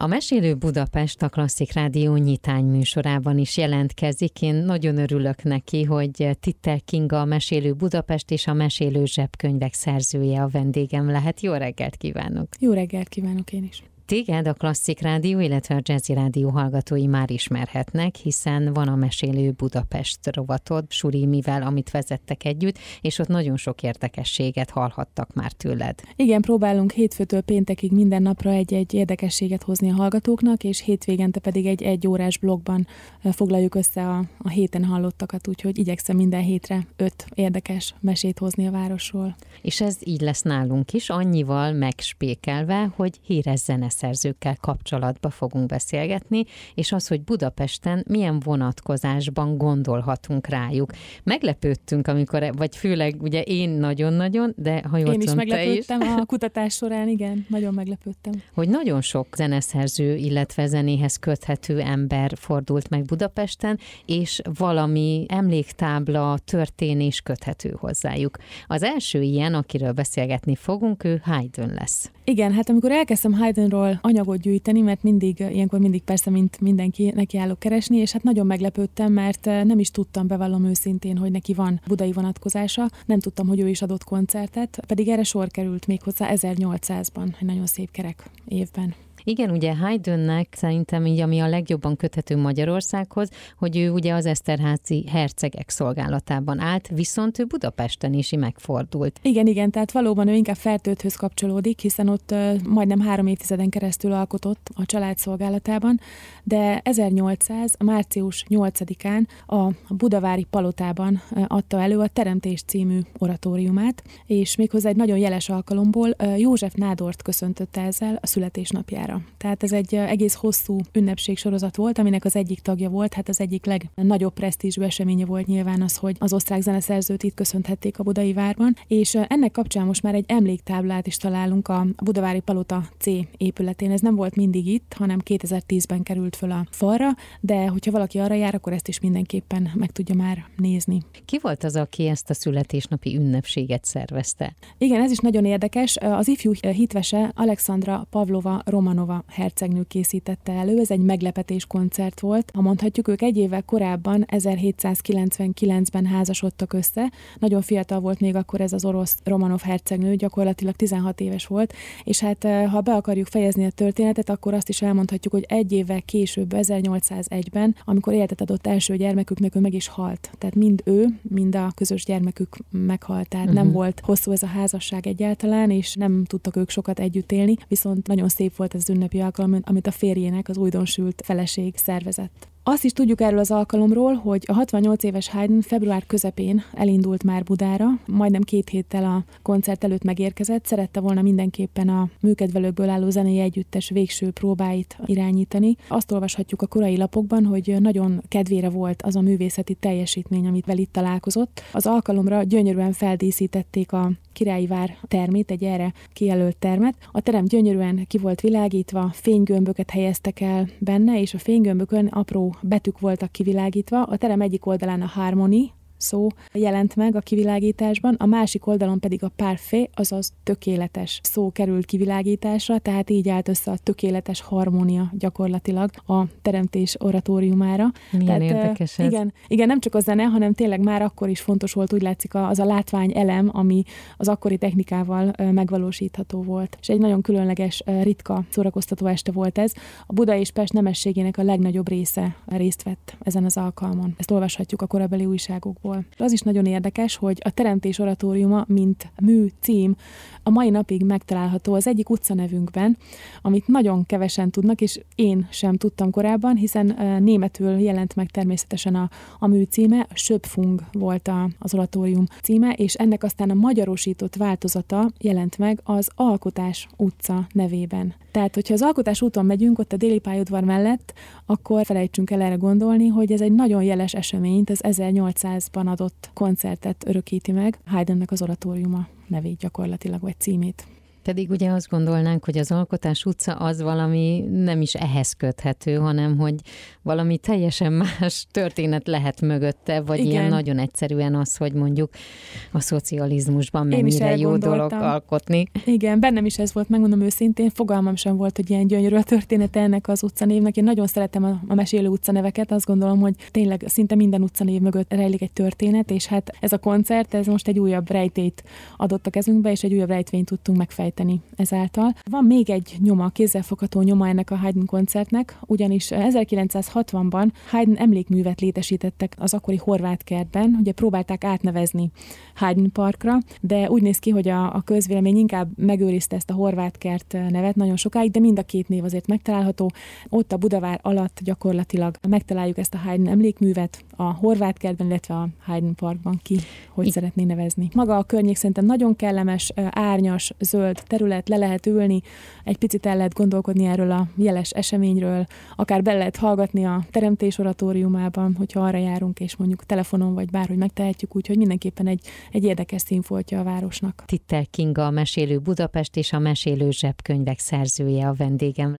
A Mesélő Budapest a Klasszik Rádió nyitány műsorában is jelentkezik. Én nagyon örülök neki, hogy Titter Kinga a Mesélő Budapest és a Mesélő Zsebkönyvek szerzője a vendégem lehet. Jó reggelt kívánok! Jó reggelt kívánok én is! Téged a Klasszik Rádió, illetve a Jazzy Rádió hallgatói már ismerhetnek, hiszen van a Mesélő Budapest rovatod, Suri, mivel amit vezettek együtt, és ott nagyon sok érdekességet hallhattak már tőled. Igen, próbálunk hétfőtől péntekig minden napra egy-egy érdekességet hozni a hallgatóknak, és hétvégente pedig egy egy órás blogban foglaljuk össze a, a héten hallottakat, úgyhogy igyekszem minden hétre öt érdekes mesét hozni a városról. És ez így lesz nálunk is, annyival megspékelve, hogy híres zene zeneszerzőkkel kapcsolatba fogunk beszélgetni, és az, hogy Budapesten milyen vonatkozásban gondolhatunk rájuk. Meglepődtünk, amikor, vagy főleg ugye én nagyon-nagyon, de ha jól Én is meglepődtem is. a kutatás során, igen, nagyon meglepődtem. Hogy nagyon sok zeneszerző, illetve zenéhez köthető ember fordult meg Budapesten, és valami emléktábla, történés köthető hozzájuk. Az első ilyen, akiről beszélgetni fogunk, ő Haydn lesz. Igen, hát amikor elkezdtem Haydnról magamról anyagot gyűjteni, mert mindig, ilyenkor mindig persze, mint mindenki, nekiállok keresni, és hát nagyon meglepődtem, mert eh, nem is tudtam, bevallom őszintén, hogy neki van budai vonatkozása, nem tudtam, hogy ő is adott koncertet, pedig erre sor került még hozzá 1800-ban, egy nagyon szép kerek évben. Igen, ugye Haydnnek szerintem így, ami a legjobban köthető Magyarországhoz, hogy ő ugye az Eszterházi hercegek szolgálatában állt, viszont ő Budapesten is megfordult. Igen, igen, tehát valóban ő inkább Fertőthöz kapcsolódik, hiszen ott uh, majdnem három évtizeden keresztül alkotott a család szolgálatában, de 1800. március 8-án a Budavári Palotában adta elő a Teremtés című oratóriumát, és méghozzá egy nagyon jeles alkalomból József Nádort köszöntötte ezzel a születésnapjára. Tehát ez egy egész hosszú ünnepségsorozat volt, aminek az egyik tagja volt, hát az egyik legnagyobb presztízsű eseménye volt nyilván az, hogy az osztrák zeneszerzőt itt köszönhették a Budai Várban, és ennek kapcsán most már egy emléktáblát is találunk a Budavári Palota C épületén. Ez nem volt mindig itt, hanem 2010-ben került föl a falra, de hogyha valaki arra jár, akkor ezt is mindenképpen meg tudja már nézni. Ki volt az, aki ezt a születésnapi ünnepséget szervezte? Igen, ez is nagyon érdekes. Az ifjú hitvese Alexandra Pavlova Romanova Romanova hercegnő készítette elő. Ez egy meglepetés koncert volt. Ha mondhatjuk, ők egy évvel korábban, 1799-ben házasodtak össze. Nagyon fiatal volt még akkor ez az orosz Romanov hercegnő, gyakorlatilag 16 éves volt, és hát eh, ha be akarjuk fejezni a történetet, akkor azt is elmondhatjuk, hogy egy évvel később, 1801-ben, amikor életet adott első gyermeküknek, ő meg is halt. Tehát mind ő, mind a közös gyermekük meghalt. Tehát uh-huh. nem mhm. volt hosszú ez a házasság egyáltalán, és nem tudtak ők sokat együtt élni, viszont nagyon szép volt ez ünnepi alkalom, amit a férjének, az újdonsült feleség szervezett. Azt is tudjuk erről az alkalomról, hogy a 68 éves Haydn február közepén elindult már Budára, majdnem két héttel a koncert előtt megérkezett, szerette volna mindenképpen a műkedvelőkből álló zenei együttes végső próbáit irányítani. Azt olvashatjuk a korai lapokban, hogy nagyon kedvére volt az a művészeti teljesítmény, amit vel itt találkozott. Az alkalomra gyönyörűen feldíszítették a királyi vár termét, egy erre kijelölt termet. A terem gyönyörűen ki volt világítva, fénygömböket helyeztek el benne, és a fénygömbökön apró betűk voltak kivilágítva. A terem egyik oldalán a Harmony, szó jelent meg a kivilágításban, a másik oldalon pedig a parfait, azaz tökéletes szó került kivilágításra, tehát így állt össze a tökéletes harmónia gyakorlatilag a teremtés oratóriumára. Milyen tehát, érdekes ez. Igen, igen, nem csak a zene, hanem tényleg már akkor is fontos volt, úgy látszik az a látvány elem, ami az akkori technikával megvalósítható volt. És egy nagyon különleges, ritka szórakoztató este volt ez. A Buda és Pest nemességének a legnagyobb része részt vett ezen az alkalmon. Ezt olvashatjuk a korabeli újságokból szempontból. Az is nagyon érdekes, hogy a Teremtés oratóriuma, mint mű, cím, a mai napig megtalálható az egyik utcanevünkben, amit nagyon kevesen tudnak, és én sem tudtam korábban, hiszen németül jelent meg természetesen a, a mű címe, Söpfung volt a, az oratórium címe, és ennek aztán a magyarosított változata jelent meg az Alkotás utca nevében. Tehát, hogyha az Alkotás úton megyünk, ott a déli pályaudvar mellett, akkor felejtsünk el erre gondolni, hogy ez egy nagyon jeles eseményt, az 1800-ban adott koncertet örökíti meg Haydnnek az oratóriuma nevét gyakorlatilag, vagy címét. Pedig ugye azt gondolnánk, hogy az Alkotás utca az valami nem is ehhez köthető, hanem hogy valami teljesen más történet lehet mögötte, vagy Igen. ilyen nagyon egyszerűen az, hogy mondjuk a szocializmusban mennyire jó dolog alkotni. Igen, bennem is ez volt, megmondom őszintén, fogalmam sem volt, hogy ilyen gyönyörű a története ennek az utcanévnek. Én nagyon szeretem a, a mesélő utcaneveket, azt gondolom, hogy tényleg szinte minden utcanév mögött rejlik egy történet, és hát ez a koncert, ez most egy újabb rejtét adott a kezünkbe, és egy újabb rejtvényt tudtunk megfejteni ezáltal. Van még egy nyoma, kézzelfogható nyoma ennek a Haydn koncertnek, ugyanis 1960-ban Haydn emlékművet létesítettek az akkori horvát kertben, ugye próbálták átnevezni Haydn Parkra, de úgy néz ki, hogy a, a közvélemény inkább megőrizte ezt a horvát kert nevet nagyon sokáig, de mind a két név azért megtalálható. Ott a Budavár alatt gyakorlatilag megtaláljuk ezt a Haydn emlékművet, a horvát kertben, illetve a Haydn Parkban ki, hogy I- szeretné nevezni. Maga a környék szerintem nagyon kellemes, árnyas, zöld terület, le lehet ülni, egy picit el lehet gondolkodni erről a jeles eseményről, akár be lehet hallgatni a teremtés oratóriumában, hogyha arra járunk, és mondjuk telefonon vagy bárhogy megtehetjük, úgyhogy mindenképpen egy, egy érdekes színfoltja a városnak. Titter Kinga, a Mesélő Budapest és a Mesélő Zsebkönyvek szerzője a vendégem.